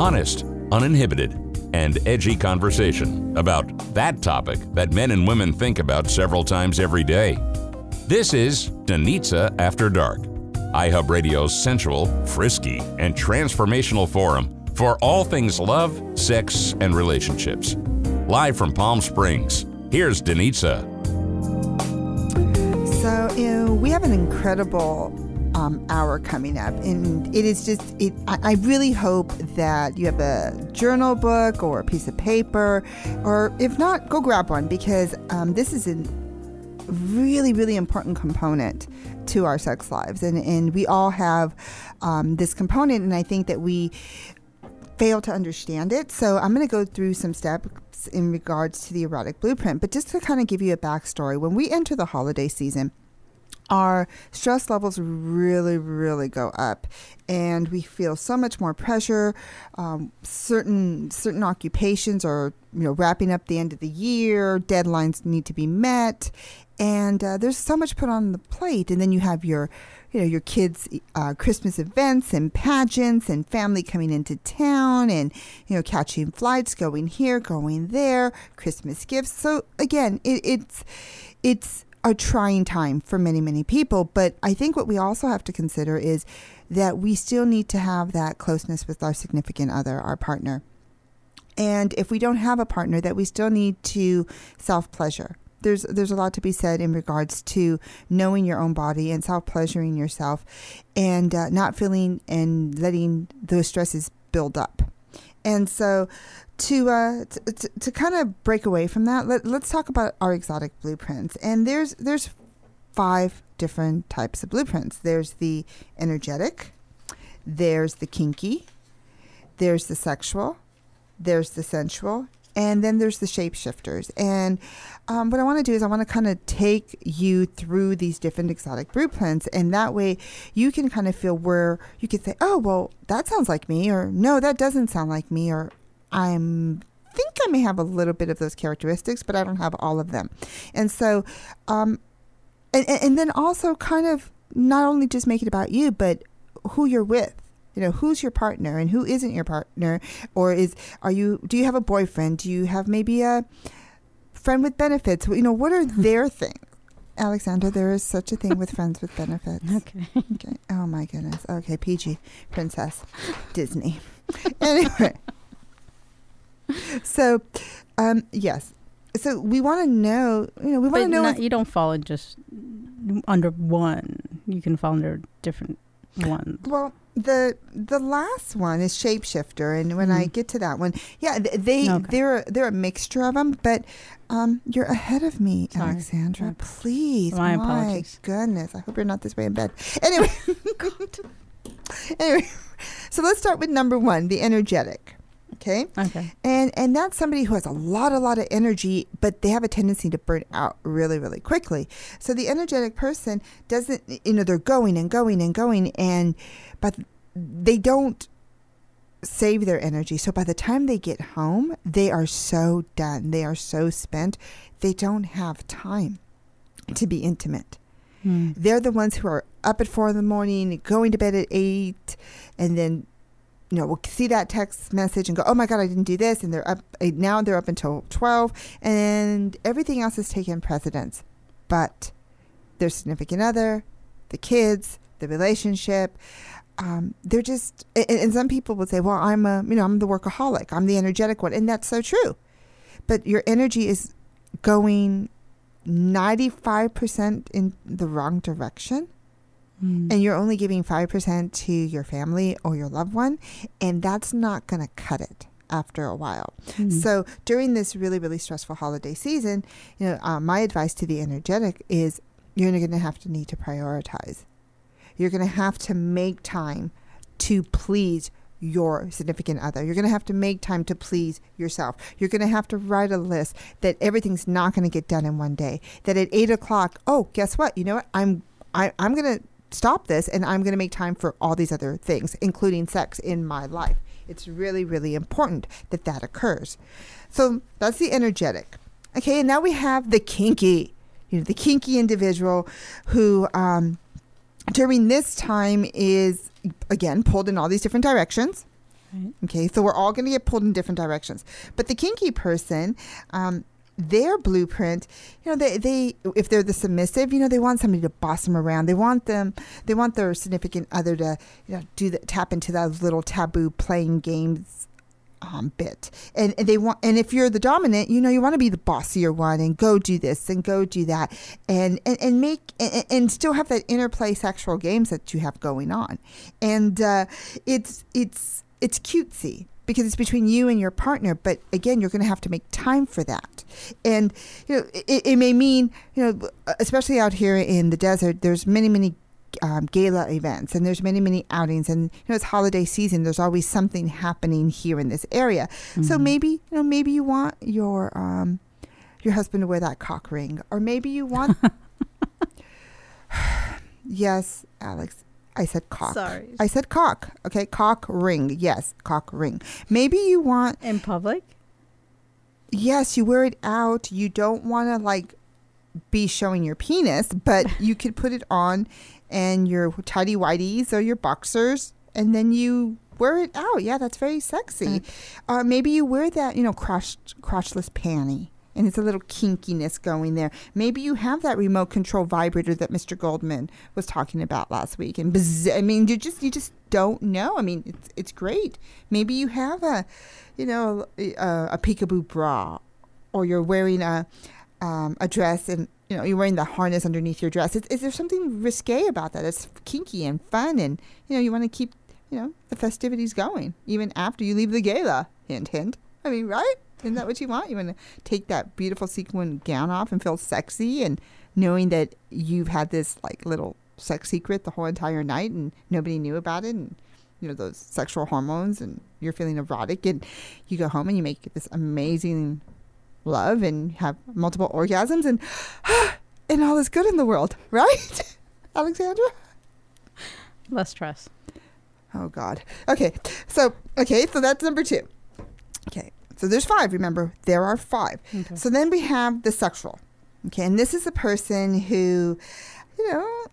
Honest, uninhibited, and edgy conversation about that topic that men and women think about several times every day. This is Danitza After Dark, iHub Radio's sensual, frisky, and transformational forum for all things love, sex, and relationships. Live from Palm Springs, here's Danitza. So, you know, we have an incredible um, hour coming up, and it is just, it, I, I really hope that you have a journal book or a piece of paper, or if not, go grab one because um, this is a really, really important component to our sex lives. And, and we all have um, this component, and I think that we fail to understand it. So I'm going to go through some steps in regards to the erotic blueprint. But just to kind of give you a backstory, when we enter the holiday season, our stress levels really, really go up, and we feel so much more pressure. Um, certain certain occupations are you know wrapping up the end of the year, deadlines need to be met, and uh, there's so much put on the plate. And then you have your you know your kids' uh, Christmas events and pageants and family coming into town and you know catching flights, going here, going there, Christmas gifts. So again, it, it's it's a trying time for many many people. But I think what we also have to consider is that we still need to have that closeness with our significant other, our partner. And if we don't have a partner, that we still need to self pleasure there's there's a lot to be said in regards to knowing your own body and self pleasuring yourself, and uh, not feeling and letting those stresses build up. And so, to uh, to, to kind of break away from that, let, let's talk about our erotic blueprints. And there's there's five different types of blueprints. There's the energetic, there's the kinky, there's the sexual, there's the sensual, and then there's the shapeshifters. And um, what I want to do is I want to kind of take you through these different erotic blueprints, and that way you can kind of feel where you could say, "Oh, well, that sounds like me," or "No, that doesn't sound like me," or "I'm." Think I may have a little bit of those characteristics, but I don't have all of them, and so, um, and, and then also kind of not only just make it about you, but who you're with. You know who's your partner and who isn't your partner? Or is are you do you have a boyfriend? Do you have maybe a friend with benefits? You know what are their things? Alexandra there is such a thing with friends with benefits. Okay. Okay. Oh my goodness. Okay pg princess. Disney. Anyway so um yes. So we want to know you know we want to know not, you don't fall in just under one. You can fall under different ones. Well the the last one is shapeshifter and when mm-hmm. i get to that one yeah they okay. they're they're a mixture of them but um you're ahead of me Sorry. alexandra. Please my, my apologies. goodness. I hope you're not this way in bed. Anyway anyway so let's start with number one the energetic okay okay and and that's somebody who has a lot a lot of energy but they have a tendency to burn out really really quickly so the energetic person doesn't you know they're going and going and going and but they don't save their energy. So by the time they get home, they are so done. They are so spent. They don't have time to be intimate. Hmm. They're the ones who are up at four in the morning, going to bed at eight, and then you know, will see that text message and go, "Oh my God, I didn't do this," and they're up eh, now. They're up until twelve, and everything else is taken precedence. But their significant other, the kids, the relationship, um, they're just and, and, some people would say well i'm a you know i'm the workaholic i'm the energetic one and that's so true but your energy is going 95% in the wrong direction mm. and you're only giving 5% to your family or your loved one and that's not going to cut it after a while mm. so during this really really stressful holiday season you know uh, my advice to the energetic is you're going to have to need to prioritize you're going to have to make time to please your significant other. You're going to have to make time to please yourself. You're going to have to write a list that everything's not going to get done in one day. That at eight o'clock, oh, guess what? You know what? I'm I, I'm going to stop this and I'm going to make time for all these other things, including sex in my life. It's really, really important that that occurs. So that's the energetic. Okay, and now we have the kinky. You know, the kinky individual who um, during this time is again pulled in all these different directions Right. Okay, so we're all going to get pulled in different directions. But the kinky person, um, their blueprint, you know, they, they if they're the submissive, you know, they want somebody to boss them around. They want them, they want their significant other to, you know, do the tap into those little taboo playing games um, bit. And, and they want, and if you're the dominant, you know, you want to be the bossier one and go do this and go do that, and and, and make and, and still have that interplay sexual games that you have going on, and uh, it's it's it's cutesy because it's between you and your partner. But again, you're going to have to make time for that. And you know, it, it may mean you know, especially out here in the desert, there's many many um, gala events and there's many many outings and you know it's holiday season there's always something happening here in this area so Mhm. maybe you know maybe you want your um your husband to wear that cock ring or maybe you want yes alex i said cock Sorry. i said cock okay cock ring yes cock ring maybe you want In public? yes, you wear it out. You don't want to like be showing your penis, but you could put it on and your tidy whities or your boxers, and then you wear it out. Yeah, that's very sexy. Uh, maybe you wear that, you know, crotch, crotchless panty. And it's a little kinkiness going there. Maybe you have that remote control vibrator that Mr. Goldman was talking about last week. And I mean, you just you just don't know. I mean, it's it's great. Maybe you have a, you know, a, a peekaboo bra, or you're wearing a um, a dress and you know you're wearing the harness underneath your dress. Is, is there something risque about that? It's kinky and fun, and you know you want to keep you know the festivities going even after you leave the gala. Hint, hint. I mean, right? Isn't that what you want? You want to take that beautiful sequin gown off and feel sexy, and knowing that you've had this like little sex secret the whole entire night and nobody knew about it, and you know those sexual hormones, and you're feeling erotic, and you go home and you make this amazing love and have multiple orgasms, and and all is good in the world, right, Alexandra? Less stress. Oh God. Okay. So okay. So that's number two. Okay. So there's five. Remember, there are five. Okay. So then we have the sexual. Okay, and this is a person who, you know,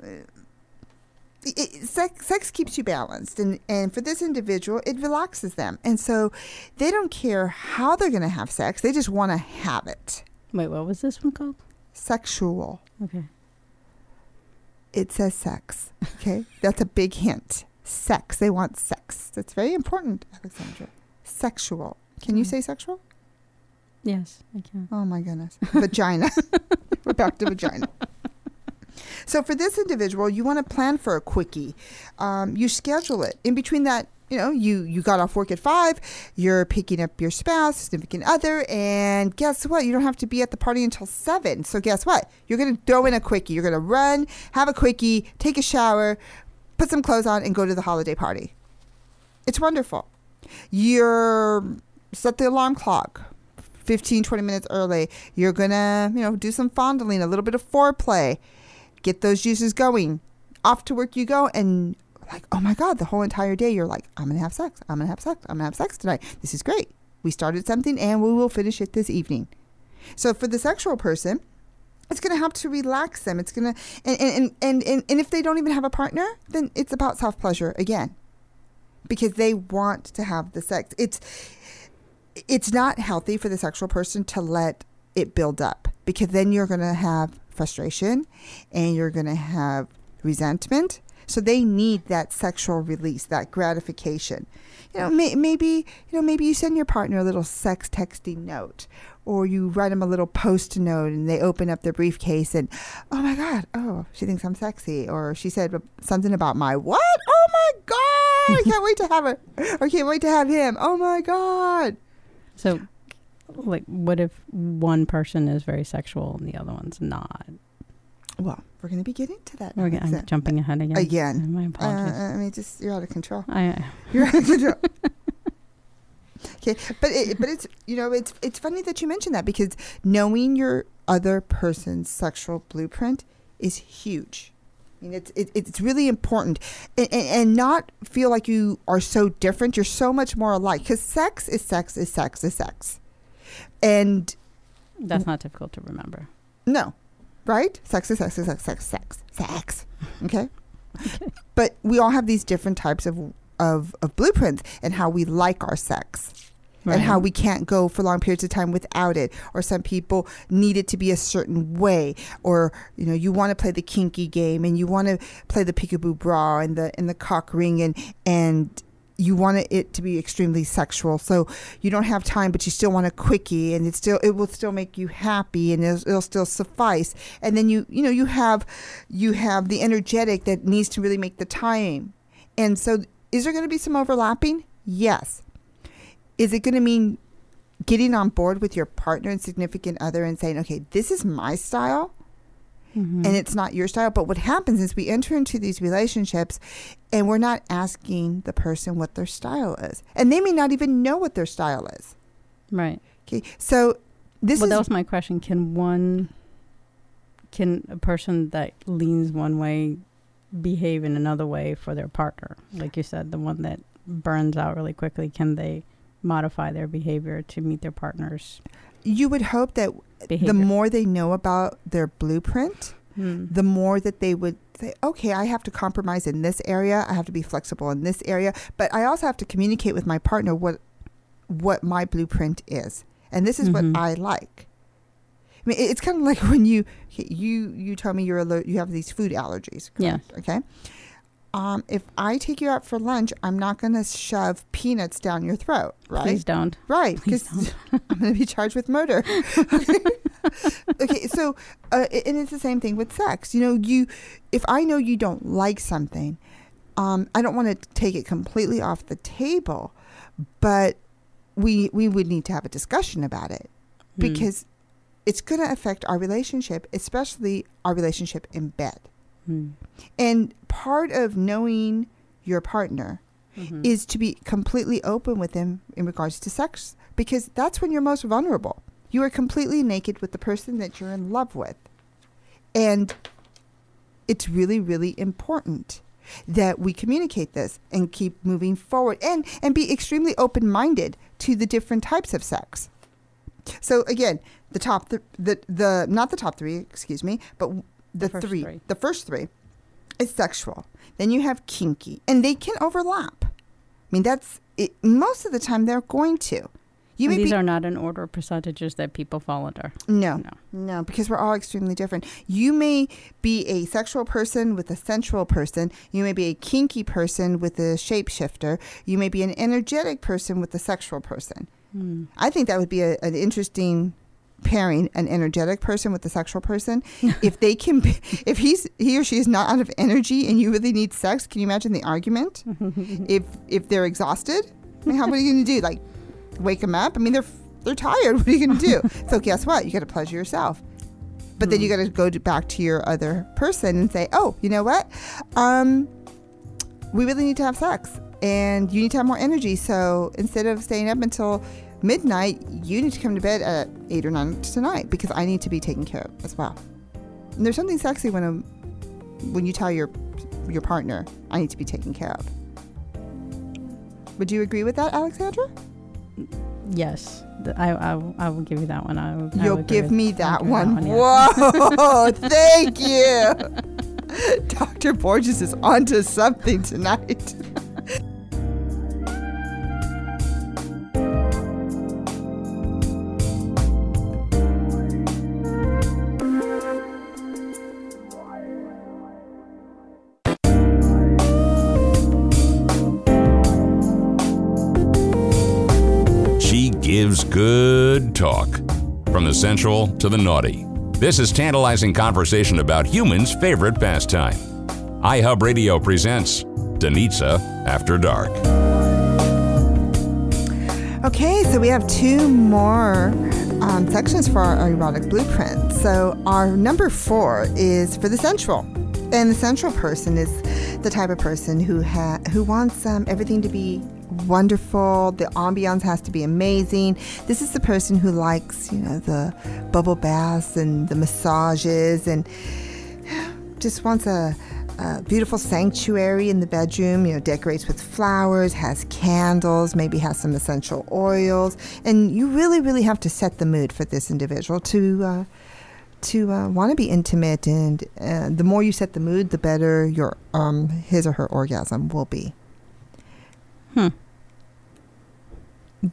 it, it- sex, sex keeps you balanced, and and for this individual, it relaxes them, and so they don't care how they're going to have sex. They just want to have it. Wait, what was this one called? Sexual. Okay. It says sex. Okay, that's a big hint. Sex. They want sex. That's very important, Alexandra. Sexual. Can you say sexual? Yes, I can. Oh my goodness. Vagina. We're back to vagina. So for this individual, you want to plan for a quickie. Um, you schedule it in between that. You know, you you got off work at five. You're picking up your spouse, significant other, and guess what? You don't have to be at the party until seven. So guess what? You're gonna throw in a quickie. You're gonna run, have a quickie, take a shower, put some clothes on, and go to the holiday party. It's wonderful. You're set the alarm clock. 15 20 minutes early you're gonna you know do some fondling a little bit of foreplay get those juices going. Off to work you go and like oh my god the whole entire day you're like i'm gonna have sex i'm gonna have sex i'm gonna have sex tonight. This is great. We started something and we will finish it this evening. So for the sexual person it's going to help to relax them. It's going to and and, and and and if they don't even have a partner then it's about self pleasure again because they want to have the sex. It's it's not healthy for the sexual person to let it build up because then you're going to have frustration and you're going to have resentment. So they need that sexual release, that gratification. You know, may, maybe you know maybe you send your partner a little sex texting note, or you write them a little post note, and they open up their briefcase and, oh my god, oh she thinks I'm sexy, or she said something about my what? Oh my god, I can't wait to have her, or can't wait to have him. Oh my god. So, like, what if one person is very sexual and the other one's not? Well, we're going to be getting to that. We're, I'm jumping ahead again. Again. My Uh, apologies. I mean, just you're out of control. I, You're out of control. okay, but it, but it's you know it's it's funny that you mentioned that because knowing your other person's sexual blueprint is huge. I mean, it's it, it's really important, and, and, and not feel like you are so different. You're so much more alike because sex is sex is sex is sex, and that's not difficult to remember. no, right? Sex is sex is sex, sex, sex, sex. Okay? But we all have these different types of of, of blueprints and how we like our sex and how we can't go for long periods of time without it or some people need it to be a certain way or you know you want to play the kinky game and you want to play the peekaboo bra and the and the cock ring and and you want it to be extremely sexual. So you don't have time but you still want a quickie and it still it will still make you happy and it'll, it'll still suffice. And then you you know you have you have the energetic that needs to really make the time. And so is there going to be some overlapping? Yes is it going to mean getting on board with your partner and significant other and saying, okay, this is my style Mm-hmm. and it's not your style? But what happens is we enter into these relationships and we're not asking the person what their style is. And they may not even know what their style is. right. Okay. So this well, is that was my question. Can one, can a person that leans one way behave in another way for their partner? Like you said, the one that burns out really quickly, can they modify their behavior to meet their partner's you would hope that behavior? the more they know about their blueprint, Hmm. the more that they would say, okay, I have to compromise in this area. I have to be flexible in this area, but I also have to communicate with my partner what what my blueprint is, and this is Mhm. what I like. I mean, it's kind of like when you you you tell me you're aller- you have these food allergies. Correct? Okay. Um, if I take you out for lunch, I'm not going to shove peanuts down your throat, right? Please don't. Right, because I'm going to be charged with murder. okay, so uh, and it's the same thing with sex. You know, you if I know you don't like something, um, I don't want to take it completely off the table, but we we would need to have a discussion about it Hmm. because it's going to affect our relationship, especially our relationship in bed. Hmm. And part of knowing your partner Mhm. is to be completely open with them in regards to sex because that's when you're most vulnerable. You are completely naked with the person that you're in love with. And it's really, really important that we communicate this and keep moving forward and, and be extremely open minded to the different types of sex. So again, the top th- the the not the top three, excuse me, but the, three, three. the first three is sexual. Then you have kinky, and they can overlap. I mean, that's it, most of the time they're going to. You these be are not in order of percentages that people fall under. no, No. no, because we're all extremely different. You may be a sexual person with a sensual person. You may be a kinky person with a shapeshifter. You may be an energetic person with a sexual person. Hmm. I think that would be a, an interesting pairing an energetic person with a sexual person if they can if he's he or she is not out of energy and you really need sex can you imagine the argument? If if they're exhausted I mean, how what are you going to do? Like wake them up? I mean they're they're tired. What are you going to do? So guess what? You got to pleasure yourself. But then you got to go back to your other person and say oh you know what? Um we really need to have sex and you need to have more energy. So instead of staying up until midnight you need to come to bed at 8 or 9 tonight because i need to be taken care of as well and there's something sexy when a, when you tell your your partner i need to be taken care of would you agree with that alexandra Yes, I, I, will- I will give you that one. I, will- you'll agree give me that give you one. yes. Whoa, thank you. Dr. Borges is onto something tonight. talk. From the sensual to the naughty. This is tantalizing conversation about humans' favorite pastime. iHub Radio presents Danitza After Dark. Okay, so we have two more um, sections for our erotic blueprint. So our number four is for the sensual, and the sensual person is the type of person who ha- who wants um, everything to be wonderful. The ambiance has to be amazing. This is the person who likes, you know, the bubble baths and the massages and just wants a, a beautiful sanctuary in the bedroom, you know, decorates with flowers, has candles, maybe has some essential oils. And you really, really have to set the mood for this individual to. Uh, to uh, want to be intimate, and uh, the more you set the mood, the better your um, his or her orgasm will be. Hmm.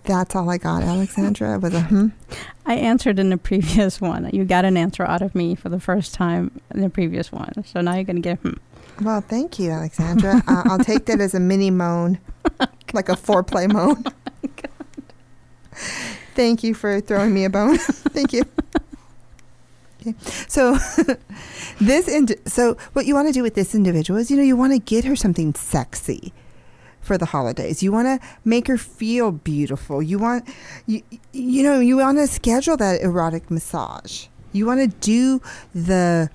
That's all I got, Alexandra. Was a hmm. I answered in the previous one. You got an answer out of me for the first time in the previous one. So now you're going to get hmm. Well, thank you, Alexandra. uh, I'll take that as a mini moan, like a foreplay moan. Thank you for throwing me a bone. thank you. Okay. So, this ind- so what you want to do with this individual is, you know, you want to get her something sexy for the holidays. You want to make her feel beautiful. You want, you, you know, you want to schedule that erotic massage. You want to do the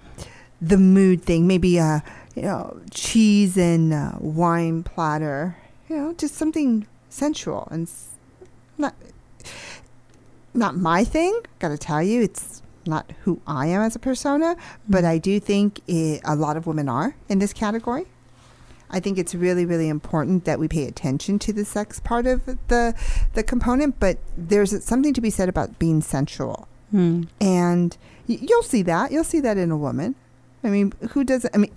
the mood thing. Maybe a you know cheese and uh, wine platter. You know, just something sensual and not not my thing. Got to tell you, it's not who I am as a persona, but I do think it, a lot of women are in this category. I think it's really, really important that we pay attention to the sex part of the the component. But there's something to be said about being sensual, Hmm. and y- you'll see that. You'll see that in a woman. I mean, who doesn't? I mean,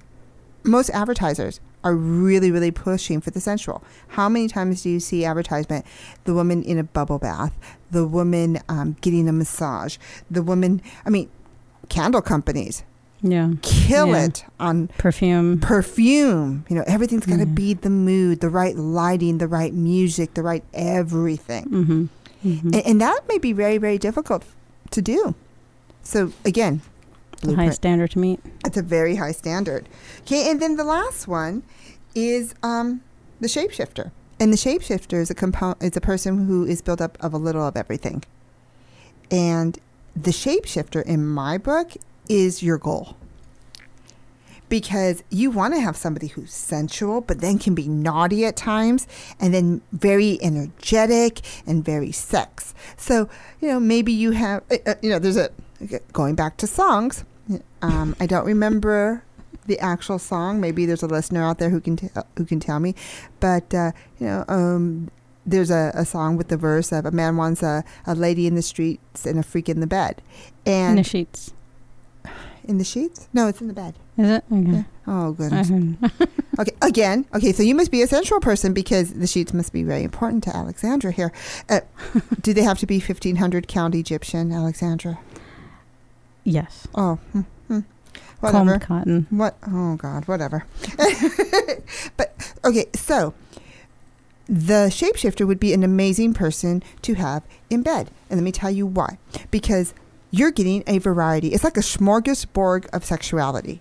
most advertisers are really, really pushing for the sensual. How many times do you see advertisement? The woman in a bubble bath, the woman um, getting a massage, the woman. I mean, candle companies Yeah. kill Yeah. it on Perfume. perfume. You know, everything's got to Yeah. be the mood, the right lighting, the right music, the right everything. Mm-hmm. mm-hmm. And, and that may be very, very difficult to do. So, again, high standard to meet. it's a very high standard. Okay, and then the last one is um, the shapeshifter. And the shapeshifter is a component. It's a person who is built up of a little of everything. And the shapeshifter in my book is your goal. Because you want to have somebody who's sensual, but then can be naughty at times, and then very energetic and very sex. So, you know, maybe you have, uh, uh, you know, there's a, going back to songs, um, I don't remember the actual song. Maybe there's a listener out there who can t- who can tell me. But uh, you know, um, there's a, a song with the verse of a man wants a, a lady in the streets and a freak in the bed, and In the sheets. In the sheets. No, it's in the bed. Is it? Okay. Yeah. Oh goodness. Uh-huh. Okay, again. Okay, so you must be a sensual person because the sheets must be very important to Alexandra here. Uh, do they have to be 1500 count Egyptian, Alexandra? yes. Oh, hmm, hmm. whatever. Combed cotton. What? Oh God, whatever. but okay, so the shapeshifter would be an amazing person to have in bed, and let me tell you why. Because you're getting a variety. It's like a smorgasbord of sexuality.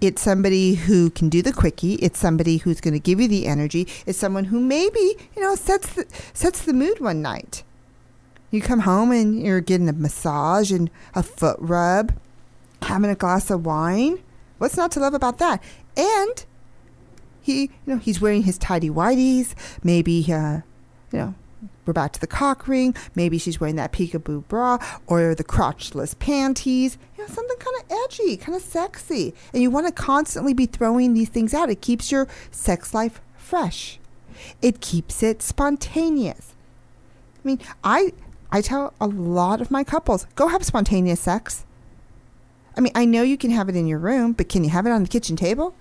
It's somebody who can do the quickie. It's somebody who's going to give you the energy. It's someone who maybe you know sets the, sets the mood one night. You come home and you're getting a massage and a foot rub, having a glass of wine. What's not to love about that? And he, you know, he's wearing his tidy whities. Maybe, uh, you know, we're back to the cock ring. Maybe she's wearing that peekaboo bra or the crotchless panties. You know, something kind of edgy, kind of sexy. And you want to constantly be throwing these things out. It keeps your sex life fresh. It keeps it spontaneous. I mean, I I tell a lot of my couples, go have spontaneous sex. I mean, I know you can have it in your room, but can you have it on the kitchen table?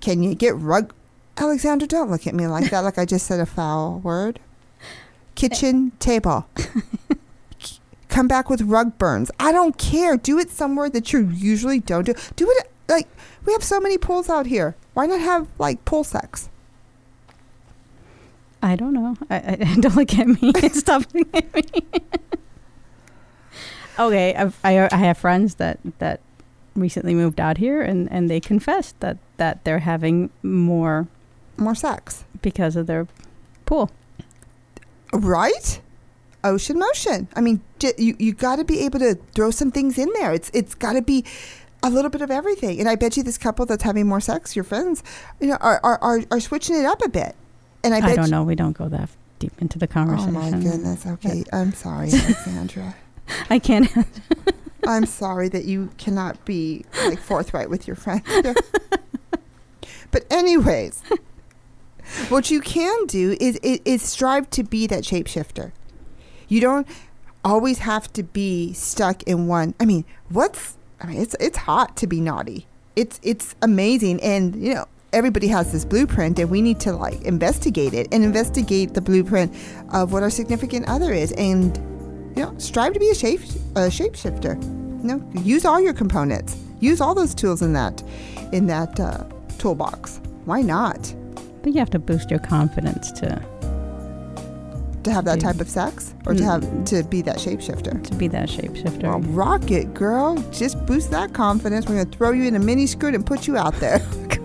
Can you get rug? Alexander, don't look at me like that, like I just said a foul word. Kitchen table. Come back with rug burns. I don't care. Do it somewhere that you usually don't do. Do it like we have so many pools out here. Why not have like pool sex? I don't know. I, I don't look at me. Stop looking at me. okay, I've, I I have friends that that recently moved out here, and and they confessed that that they're having more More sex, because of their pool. Right? Ocean motion. I mean, you you got to be able to throw some things in there. It's it's got to be a little bit of everything. And I bet you this couple that's having more sex, your friends, you know, are are, are, are switching it up a bit. And I I, don't you- know. We don't go that deep into the conversation. Oh my goodness. Okay, I'm sorry, Alexandra. I can't. I'm sorry that you cannot be like forthright with your friends. but anyways, what you can do is, is is strive to be that shapeshifter. You don't always have to be stuck in one. I mean, what's I mean, it's it's hot to be naughty. It's it's amazing, and you know, everybody has this blueprint and we need to like investigate it and investigate the blueprint of what our significant other is and you know strive to be a shape a shapeshifter you know use all your components use all those tools in that in that uh, toolbox why not But you have to boost your confidence to to have that type of sex? Or to mm-hmm. have to be that shapeshifter? To be that shapeshifter. well, rock it girl. Just boost that confidence. We're gonna throw you in a mini skirt and put you out there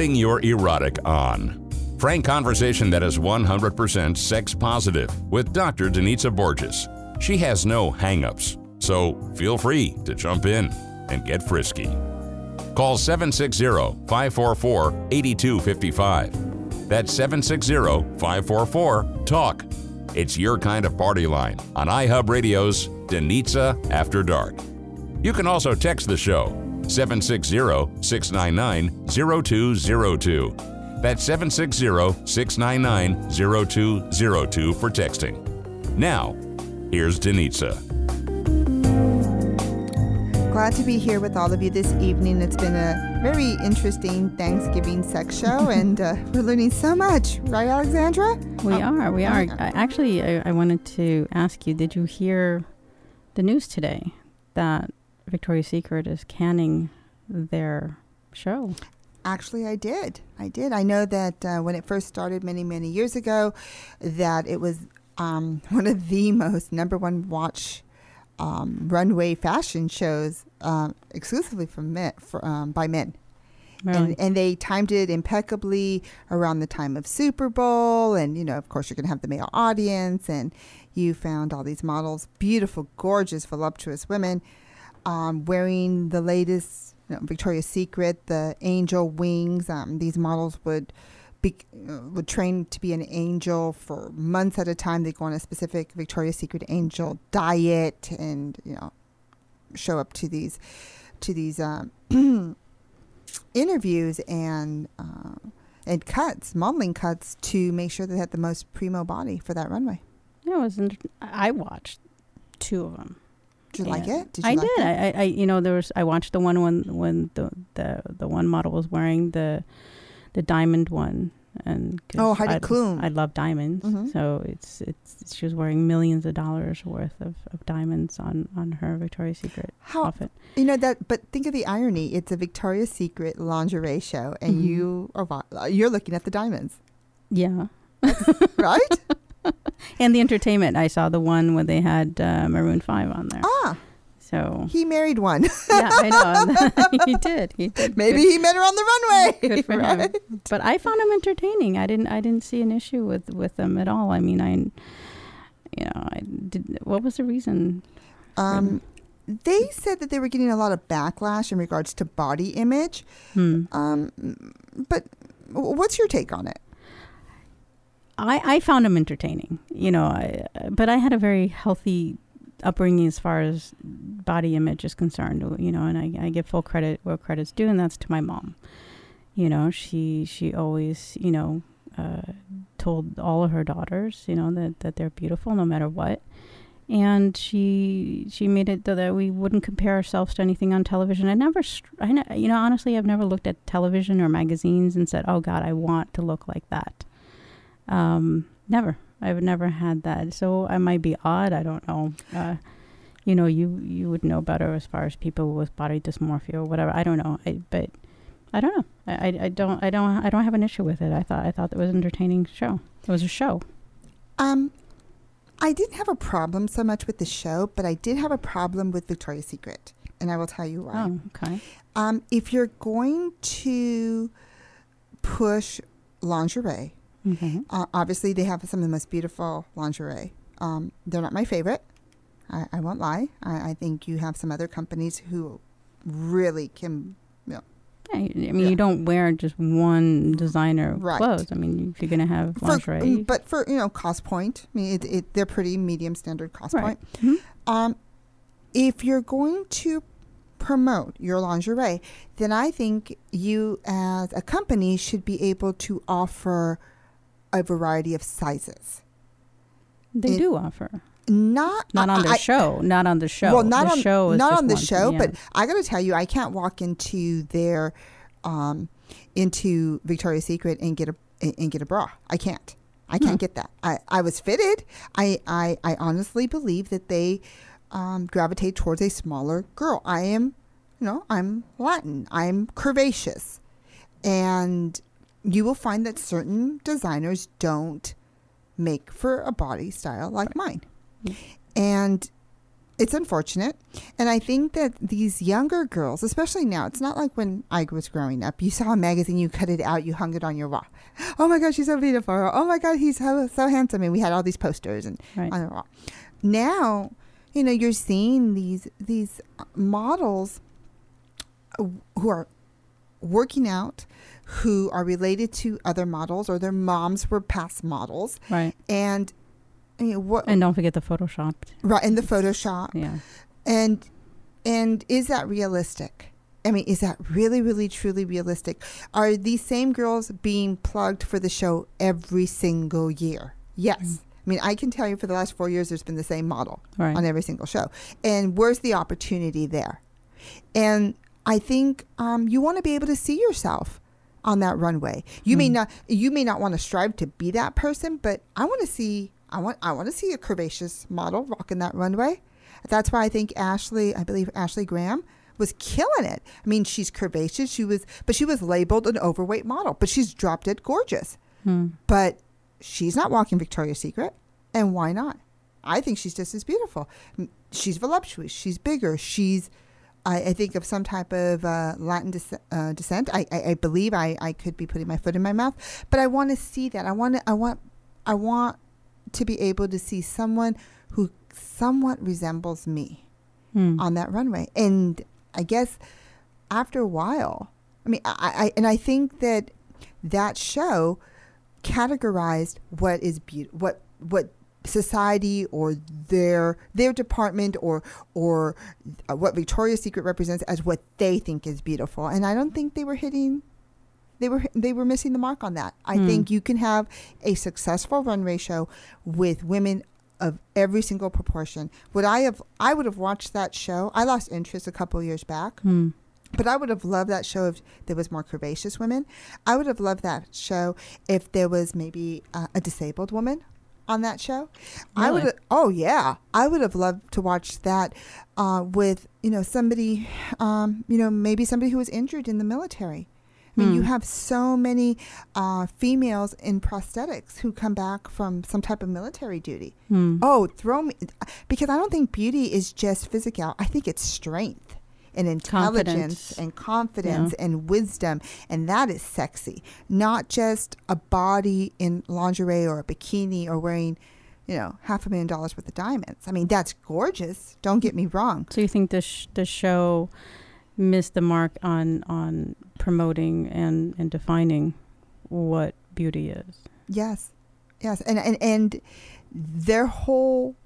Getting your erotic on. Frank conversation that is 100% sex positive with Dr. Danitza Borges. She has no hang-ups, so feel free to jump in and get frisky. Call 760-544-8255. That's 760-544-TALK. It's your kind of party line on iHub Radio's Danitza After Dark. You can also text the show 760-699-0202. That's 760-699-0202 for texting. Now, here's Danitza. Glad to be here with all of you this evening. It's been a very interesting Thanksgiving sex show, and uh, we're learning so much, right, Alexandra? We Oh, are. We are. I, actually, I, I wanted to ask you did you hear the news today that Victoria's Secret is canning their show? Actually, I did. I did. I know that uh, when it first started many, many years ago, that it was um, one of the most number one watch um, runway fashion shows um, exclusively from men, for, um, by men. Really? And, and they timed it impeccably around the time of Super Bowl. And, you know, of course, you're going to have the male audience. And you found all these models, beautiful, gorgeous, voluptuous women, um, wearing the latest you know, Victoria's Secret, the angel wings. Um, these models would be, uh, would train to be an angel for months at a time. They go on a specific Victoria's Secret angel diet and, you know, show up to these to these um, interviews and uh, and cuts, modeling cuts to make sure they had the most primo body for that runway. yeah, it was. I watched two of them. Did you like it? Did you I like did. it? I, I, you know, there was. I watched the one when when the the the one model was wearing the the diamond one, and Oh, Heidi I, Klum. I love diamonds, Mhm. so it's it's she was wearing millions of dollars worth of, of diamonds on on her Victoria's Secret How outfit. you know that? But think of the irony. It's a Victoria's Secret lingerie show, and Mhm. you are you're looking at the diamonds, Yeah, right? and the entertainment. I saw the one where they had uh, Maroon Five on there. ah, So he married one. yeah, I know he did. He did. Maybe Good- he met her on the runway. Good for him. but I found him entertaining. I didn't. I didn't see an issue with with them at all. I mean, I, you know, I did. What was the reason? Um, they said that they were getting a lot of backlash in regards to body image. Hmm. Um, but what's your take on it? I I found them entertaining. You know, I, but I had a very healthy upbringing as far as body image is concerned. You know, and I I give full credit where credit's due, and that's to my mom. You know, she she always you know uh, told all of her daughters you know that that they're beautiful no matter what. and she she made it so that we wouldn't compare ourselves to anything on television. I never, I ne- you know, honestly, I've never looked at television or magazines and said, "Oh God, I want to look like that." Um, never. I've never had that. So I might be odd. I don't know. Uh, you know, you you would know better as far as people with body dysmorphia or whatever. I don't know. I, but I don't know. I, I, I don't I don't I don't have an issue with it. I thought I thought it was an entertaining show. It was a show. Um, I didn't have a problem so much with the show, but I did have a problem with Victoria's Secret, and I will tell you why. Oh, okay. Um, if you're going to push lingerie, Okay. uh, obviously they have some of the most beautiful lingerie. Um, they're not my favorite. I, I won't lie. I, I think you have some other companies who really can. Yeah, I mean, Yeah. you don't wear just one designer Right. clothes. I mean, you're gonna have For, lingerie, but for you know cost point, I mean it, it, they're pretty medium standard cost Right. point. Mhm. Um, if you're going to promote your lingerie, then I think you as a company should be able to offer a variety of sizes. they it- do offer. Not Not on the show. Not on the show. Well, not the on show. Not on the one show, thing, but. I got to tell you, I can't walk into their um, into Victoria's Secret and get a and get a bra. I can't. I can't Hmm. get that. I, I was fitted. I, I I honestly believe that they um, gravitate towards a smaller girl. I am, you know, I'm Latin. I'm curvaceous, and you will find that certain designers don't make for a body style like mine, and it's unfortunate. And I think that these younger girls, especially now, it's not like when I was growing up. You saw a magazine, you cut it out, you hung it on your wall. Oh my God, she's so beautiful. Or, oh my God, he's so, so handsome. And we had all these posters and Right. on the wall. Now, you know, you're seeing these these models who are working out, who are related to other models, or their moms were past models, Right. and I mean, what And don't forget the photoshopped. right in the Photoshop, Yeah. and and is that realistic? I mean, is that really, really, truly realistic? Are these same girls being plugged for the show every single year? Yes. Mm. I mean, I can tell you for the last four years, there's been the same model Right. on every single show. And where's the opportunity there? And I think um, you want to be able to see yourself on that runway. You may Mm. not you may not want to strive to be that person, but I want to see I want I want to see a curvaceous model rocking that runway. That's why I think Ashley, I believe Ashley Graham was killing it. I mean, she's curvaceous. She was, but she was labeled an overweight model, but she's dropped it gorgeous. Hmm. But she's not walking Victoria's Secret, and why not? I think she's just as beautiful. She's voluptuous. She's bigger. She's, I, I think of some type of uh, Latin des- uh, descent. I, I, I believe I, I could be putting my foot in my mouth, but I want to see that. I want to, I want, I want to be able to see someone who somewhat resembles me Hmm. on that runway. And I guess after a while, I mean, I, I and I think that that show categorized what is beauty, what what society or their their department or or uh, what Victoria's Secret represents as what they think is beautiful. And I don't think they were hitting. They were they were missing the mark on that. I Hmm. think you can have a successful runway show with women of every single proportion. Would I have? I would have watched that show. I lost interest a couple years back, Hmm. but I would have loved that show if there was more curvaceous women. I would have loved that show if there was maybe uh, a disabled woman on that show. I would. Really? Oh yeah, I would have loved to watch that uh, with you know somebody, um, you know maybe somebody who was injured in the military. I mean, you Hmm. have so many uh, females in prosthetics who come back from some type of military duty. Hmm. Oh, throw me because I don't think beauty is just physical. I think it's strength and intelligence Confidence. and confidence and wisdom, and that is sexy. Not just a body in lingerie or a bikini or wearing, you know, half a million dollars worth of diamonds. I mean, that's gorgeous. Don't get me wrong. So you think this sh- the show missed the mark on on promoting and and defining what beauty is? Yes, yes, and and and their whole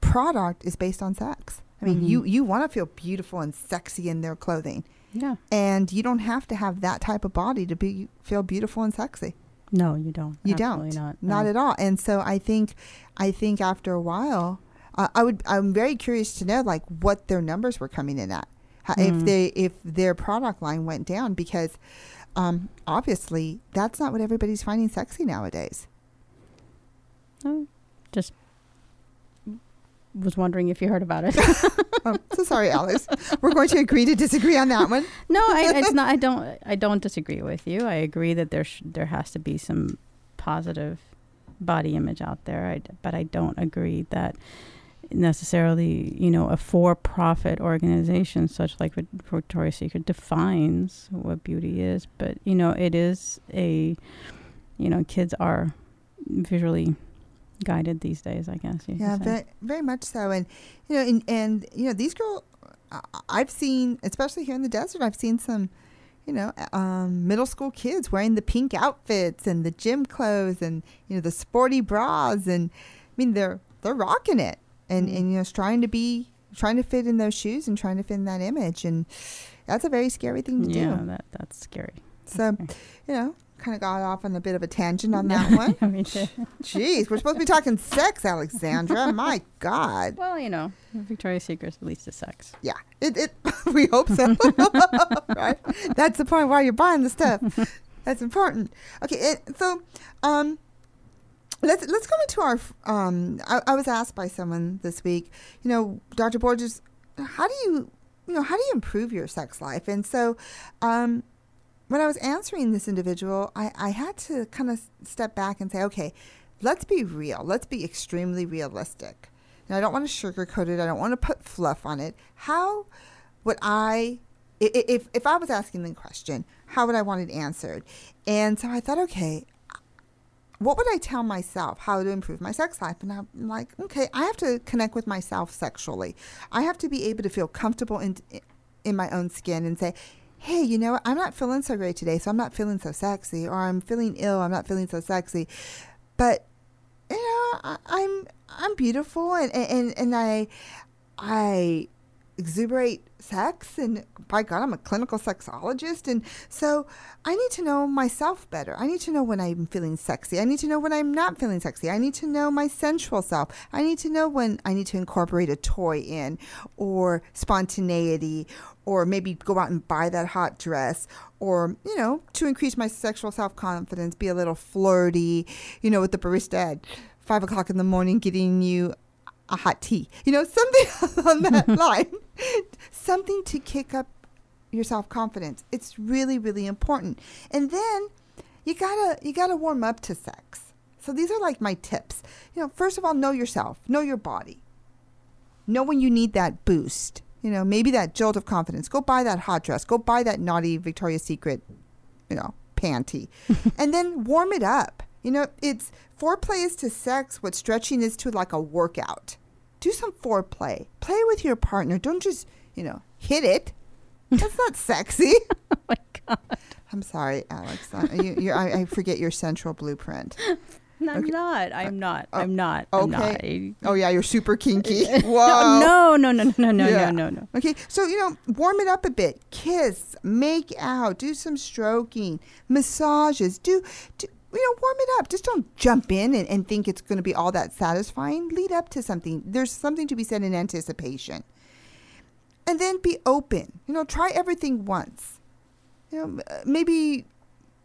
product is based on sex. I mean, Mhm. you you want to feel beautiful and sexy in their clothing. Yeah. and you don't have to have that type of body to be feel beautiful and sexy. No, you don't. You Absolutely don't, Not. not at all. And so I think, I think after a while, uh, I would. I'm very curious to know like what their numbers were coming in at, How, if Mm. they if their product line went down because, um, obviously that's not what everybody's finding sexy nowadays. Oh, just was wondering if you heard about it. um, so sorry, Alice. We're going to agree to disagree on that one. no, I, it's not. I don't. I don't disagree with you. I agree that there sh- there has to be some positive body image out there. I, but I don't agree that necessarily, you know, a for-profit organization such like Vic- Victoria's Secret defines what beauty is. But you know, it is a, you know, kids are visually guided these days, I guess. Yeah, very, very much so. And you know, and, and you know, these girls, I've seen, especially here in the desert, I've seen some, you know, um, middle school kids wearing the pink outfits and the gym clothes and you know the sporty bras, and I mean they're they're rocking it, and Mm. and you know, it's trying to be trying to fit in those shoes and trying to fit in that image, and that's a very scary thing to yeah, do. that that's scary. So That's you know, kind of got off on a bit of a tangent on that one. Me too. Jeez, we're supposed to be talking sex, Alexandra. My God. Well, you know, Victoria's Secret's leads to sex. Yeah, it, it we hope so. right? That's the point why you're buying the stuff. That's important. Okay, it, so um let's let's go into our um I, I was asked by someone this week, you know, Dr. Borges, how do you you know, how do you improve your sex life? And so um when I was answering this individual, I, I had to kind of step back and say, okay, let's be real. Let's be extremely realistic. I don't want to sugarcoat it. I don't want to put fluff on it. How would i- if, if I was asking the question, how would I want it answered? And so I thought, okay, what would I tell myself how to improve my sex life? And I'm like, okay, I have to connect with myself sexually. I have to be able to feel comfortable in, in my own skin and say, hey, you know what? I'm not feeling so great today, so I'm not feeling so sexy, or I'm feeling ill, I'm not feeling so sexy. But you know, I, I'm I'm beautiful, and and and I I exuberate sex, and by God, I'm a clinical sexologist, and so I need to know myself better. I need to know when I'm feeling sexy. I need to know when I'm not feeling sexy. I need to know my sensual self. I need to know when I need to incorporate a toy in, or spontaneity, or maybe go out and buy that hot dress, or you know, to increase my sexual self confidence, be a little flirty, you know, with the barista at five o'clock in the morning getting you a hot tea. You know, something on that line. Something to kick up your self confidence. It's really, really important. And then you gotta you gotta warm up to sex. So these are like my tips. You know, first of all, know yourself, know your body. Know when you need that boost. You know, maybe that jolt of confidence. Go buy that hot dress. Go buy that naughty Victoria's Secret, you know, panty. and then warm it up. You know, it's foreplay is to sex what stretching is to like a workout. Do some foreplay. Play with your partner. Don't just, you know, hit it. That's not sexy. Oh my god. I'm sorry, Alex. I, you, I, I forget your sensual blueprint. No, I'm Okay. not. I'm not. oh, I'm not. I'm okay. not. Oh yeah, you're super kinky. Whoa. No, no, no, no, no, Yeah. no, no, no. Okay, so you know, warm it up a bit. Kiss, make out, do some stroking, massages. Do, do you know, warm it up. Just don't jump in and, and think it's going to be all that satisfying. Lead up to something. There's something to be said in anticipation. And then be open. You know, try everything once. You know, uh, maybe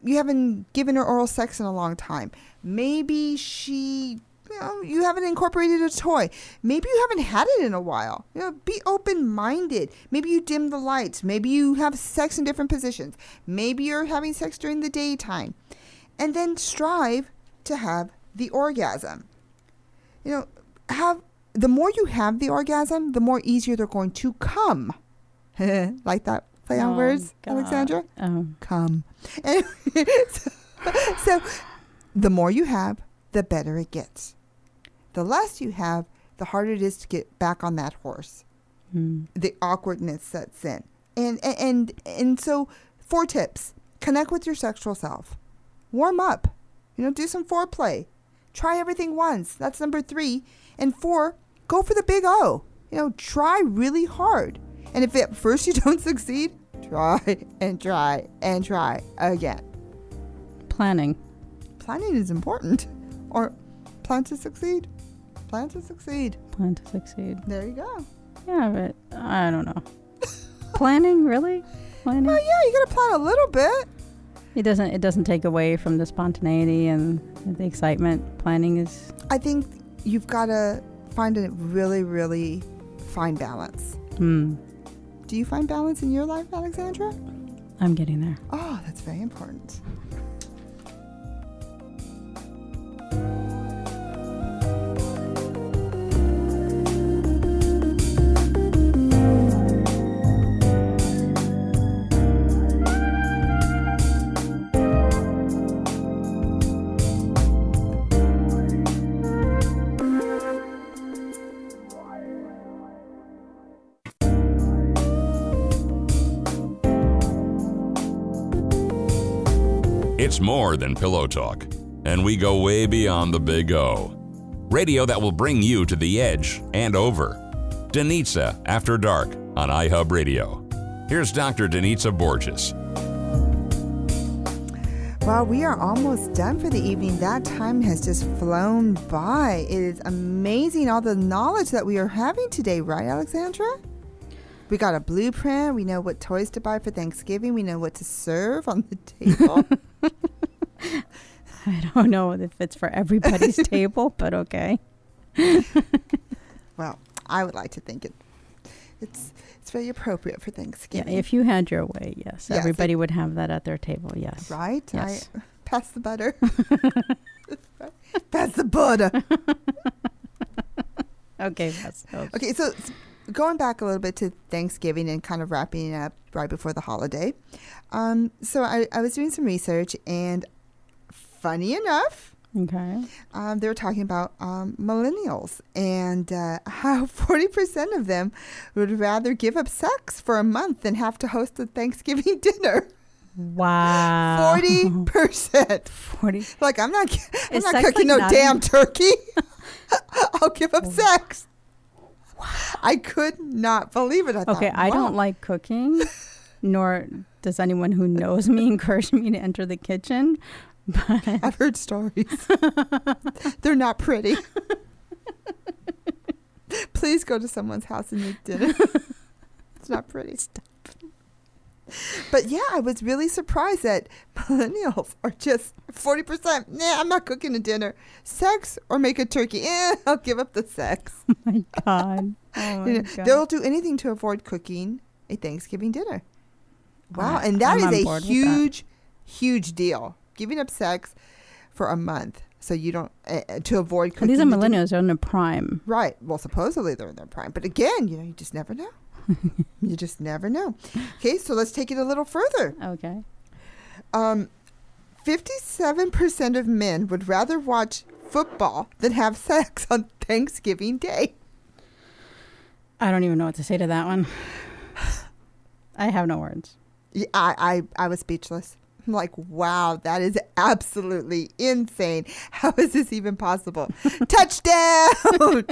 you haven't given her oral sex in a long time. Maybe she, you know, you haven't incorporated a toy. Maybe you haven't had it in a while. You know, be open minded. Maybe you dim the lights. Maybe you have sex in different positions. Maybe you're having sex during the daytime. And then strive to have the orgasm. You know, have the more you have the orgasm, the more easier they're going to come. like that play on Oh, words, God. Alexandra? Oh, come. Anyway, so, so the more you have, the better it gets. The less you have, the harder it is to get back on that horse. hmm. The awkwardness sets in. And and and, and so four tips. Connect with your sexual self. Warm up. You know, do some foreplay. Try everything once. That's number 3. And 4, go for the big O. You know, try really hard. And if at first you don't succeed, try and try and try again. planning. Planning is important. Or plan to succeed. Plan to succeed. Plan to succeed. There you go. Yeah, but I don't know. planning, really? Planning. Well, yeah, you got to plan a little bit. It doesn't. It doesn't take away from the spontaneity and the excitement. Planning is. I think you've got to find a really, really fine balance. Hmm. Do you find balance in your life, Alexandra? I'm getting there. Oh, that's very important. More than pillow talk, and we go way beyond the big O. Radio that will bring you to the edge and over. Danitza After Dark on iHub Radio. Here's Dr. Danitza Borges. Well, we are almost done for the evening. That time has just flown by. It is amazing all the knowledge that we are having today, right, Alexandra? We got a blueprint. We know what toys to buy for Thanksgiving. We know what to serve on the table. I don't know if it's for everybody's table, but okay. well, I would like to think it it's it's very appropriate for Thanksgiving. Yeah, if you had your way, yes, Yes, everybody it- would have that at their table. Yes, right? Yes. I pass the butter. pass the butter. Okay, yes. so- Okay, so going back a little bit to Thanksgiving and kind of wrapping it up right before the holiday. Um, so I, I was doing some research, and funny enough, Okay. um, they were talking about um, millennials and uh, how 40% of them would rather give up sex for a month than have to host a Thanksgiving dinner. Wow. 40%. 40. Like, I'm not, I'm Is not cooking like no damn turkey. I'll give up sex. I could not believe it. I Okay, thought, I wow. don't like cooking, nor does anyone who knows me encourage me to enter the kitchen. But I've heard stories. They're not pretty. Please go to someone's house and eat dinner. it's not pretty. But yeah, I was really surprised that millennials are just 40%. Nah, I'm not cooking a dinner. Sex or make a turkey. Eh, I'll give up the sex. my God. Oh my You know, God. they'll do anything to avoid cooking a Thanksgiving dinner. Wow. And that I'm is a huge, huge deal. Giving up sex for a month so you don't, uh, to avoid And cooking. these are millennials. They're in their prime. Right. Well, supposedly they're in their prime. But again, you know, you just never know. You just never know. Okay, so let's take it a little further. Okay. Um, 57% of men would rather watch football than have sex on Thanksgiving Day. I don't even know what to say to that one. I have no words. Yeah, I, I, I was speechless. I'm like, wow, that is absolutely insane. How is this even possible? Touchdown!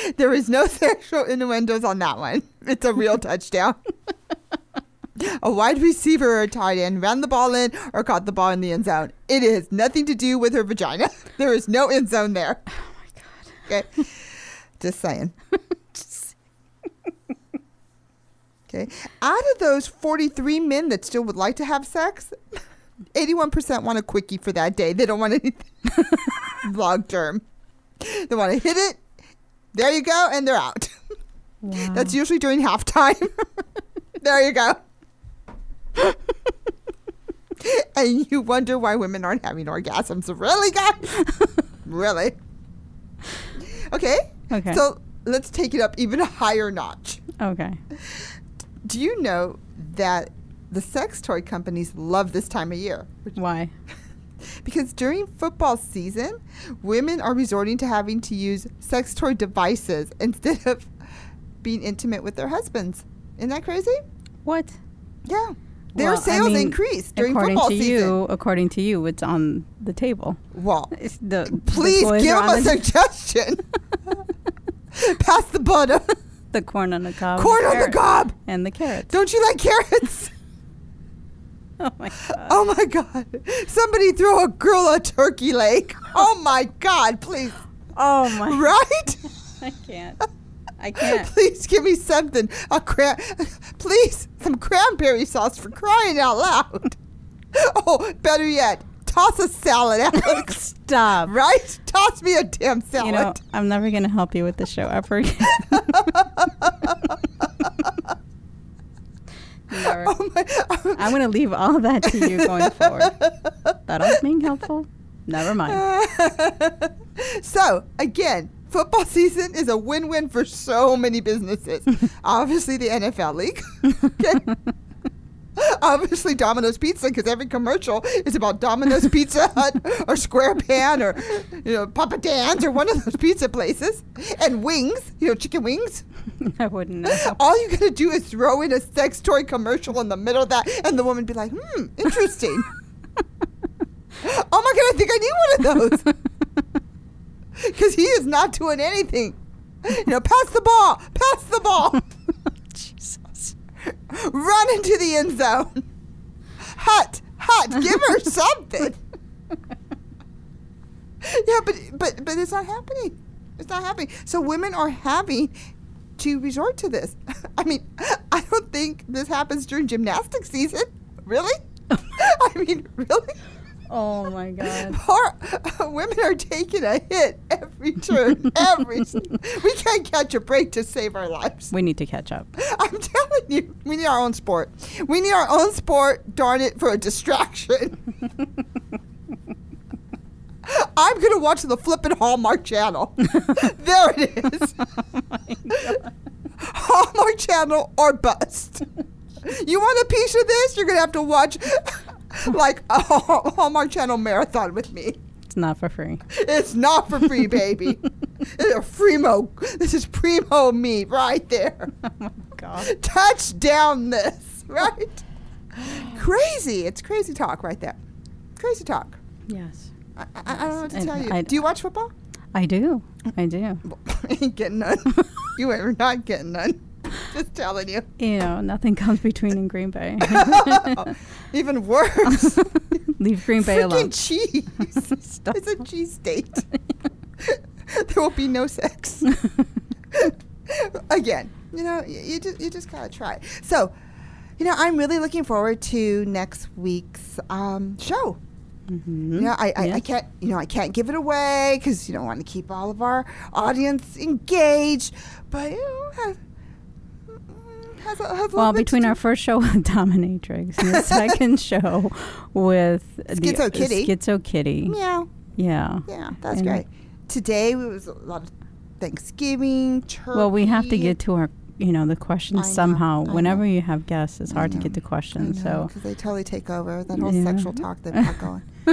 there is no sexual innuendos on that one. It's a real touchdown. a wide receiver or a tight end ran the ball in or caught the ball in the end zone. It has nothing to do with her vagina. There is no end zone there. Oh my God. Okay. Just saying. Okay. Out of those 43 men that still would like to have sex, 81% want a quickie for that day. They don't want anything long term. They want to hit it. There you go, and they're out. Wow. That's usually during halftime. there you go. and you wonder why women aren't having orgasms. Really, guys? really? Okay. okay. So let's take it up even a higher notch. okay. Do you know that the sex toy companies love this time of year? Why? Because during football season, women are resorting to having to use sex toy devices instead of being intimate with their husbands. Isn't that crazy? What? Yeah. Their Well, I sales mean, increase during according football to season. you, according to you, it's on the table. Well, It's the the please toys give them a suggestion. Pass the butter. the corn on the cob, Corn the on the cob. and the carrots. Don't you like carrots? Oh my god! Oh my God. Somebody throw a girl a turkey leg. Oh my God, please. Oh my! Right? I can't. I can't. Please give me something. A cran- please, some cranberry sauce for crying out loud. Oh, better yet, toss a salad, Alex. Stop. right? Toss me a damn salad. You know, I'm never gonna help you with the show ever again. Never. oh my, oh. I'm gonna leave all that to you going forward. I was being helpful. Never mind. so again, football season is a win-win for so many businesses. Obviously, the NFL league. okay. Obviously, Domino's Pizza, because every commercial is about Domino's Pizza Hut or Square Pan or you know Papa Dan's or one of those pizza places, and wings, you know, chicken wings. I wouldn't know. All you gotta do is throw in a sex toy commercial in the middle of that, and the woman be like, "Hmm, interesting." Oh my god, I think I need one of those. Because he is not doing anything. You know, pass the ball, pass the ball. run into the end zone. Hut, hut, give her something. yeah, but but but it's not happening. It's not happening. So women are having to resort to this. I mean, I don't think this happens during gymnastics season. Really? I mean, really? Oh my God. Poor uh, women are taking a hit every turn. Every we can't catch a break to save our lives. We need to catch up. I'm telling you, we need our own sport. We need our own sport. Darn it, for a distraction. I'm gonna watch the flippin' Hallmark Channel. there it is. Hallmark Channel or bust. You want a piece of this? You're gonna have to watch like oh, a Hallmark Channel marathon with me. It's not for free. It's not for free, baby. it's a primo. This is primo meat right there. Oh, my God. Touchdown this, right? crazy. It's crazy talk right there. Crazy talk. Yes. I, I, I don't know what to tell you. Do you watch football? I do. Mm. I do. ain't getting none. you are not getting none. Just telling you. You know, nothing comes between in Green Bay. Even worse. Leave Green Bay alone. Freaking cheese. Stop. it's a cheese state. there will be no sex. Again, you know, you, you just you just gotta try. So, you know, I'm really looking forward to next week's um, show. Mhm. You know, I, I, I can't you know I can't give it away because you don't want to keep all of our audience engaged. But you know, has, a, has Well, between our first show with Dominatrix and the second show with Schizo the Kitty. Schizo Kitty. meow. Yeah. Yeah, that's And- great. Today it was a lot of Thanksgiving, turkey. Well, we have to get to our, you know, the questions I somehow. I Whenever know. you have guests, it's I hard to get the questions. So, because they totally take over that whole Yeah. sexual talk they've got going.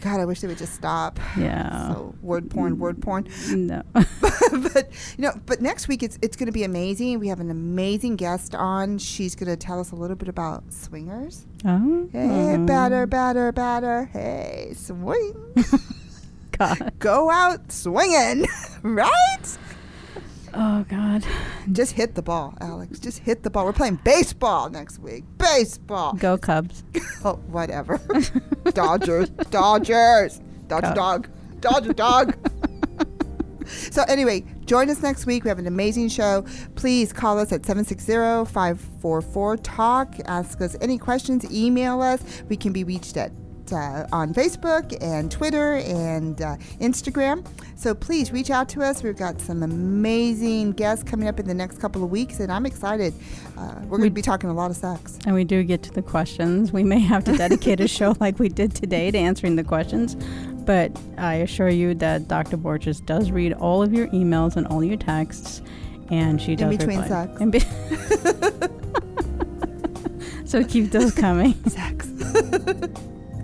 God, I wish they would just stop. yeah. So word porn, word porn. no. but you know, but next week it's it's going to be amazing. We have an amazing guest on. She's going to tell us a little bit about swingers. oh. Hey, batter, batter, batter. Hey, swing. God. Go out swinging, right? Oh, God. Just hit the ball, Alex. Just hit the ball. We're playing baseball next week. Baseball. Go Cubs. Oh, whatever. Dodgers. Dodgers. Dodger dog. Dodger dog. so anyway, join us next week. We have an amazing show. Please call us at 760-544-TALK. Ask us any questions. Email us. We can be reached at uh, on Facebook and Twitter and uh, Instagram. So please reach out to us. We've got some amazing guests coming up in the next couple of weeks, and I'm excited. Uh, we're going to be talking a lot of sex. And we do get to the questions. We may have to dedicate a show like we did today to answering the questions. But I assure you that Dr. Borges does read all of your emails and all your texts. And she does in between reply. sex. In be- so keep those coming. Sex.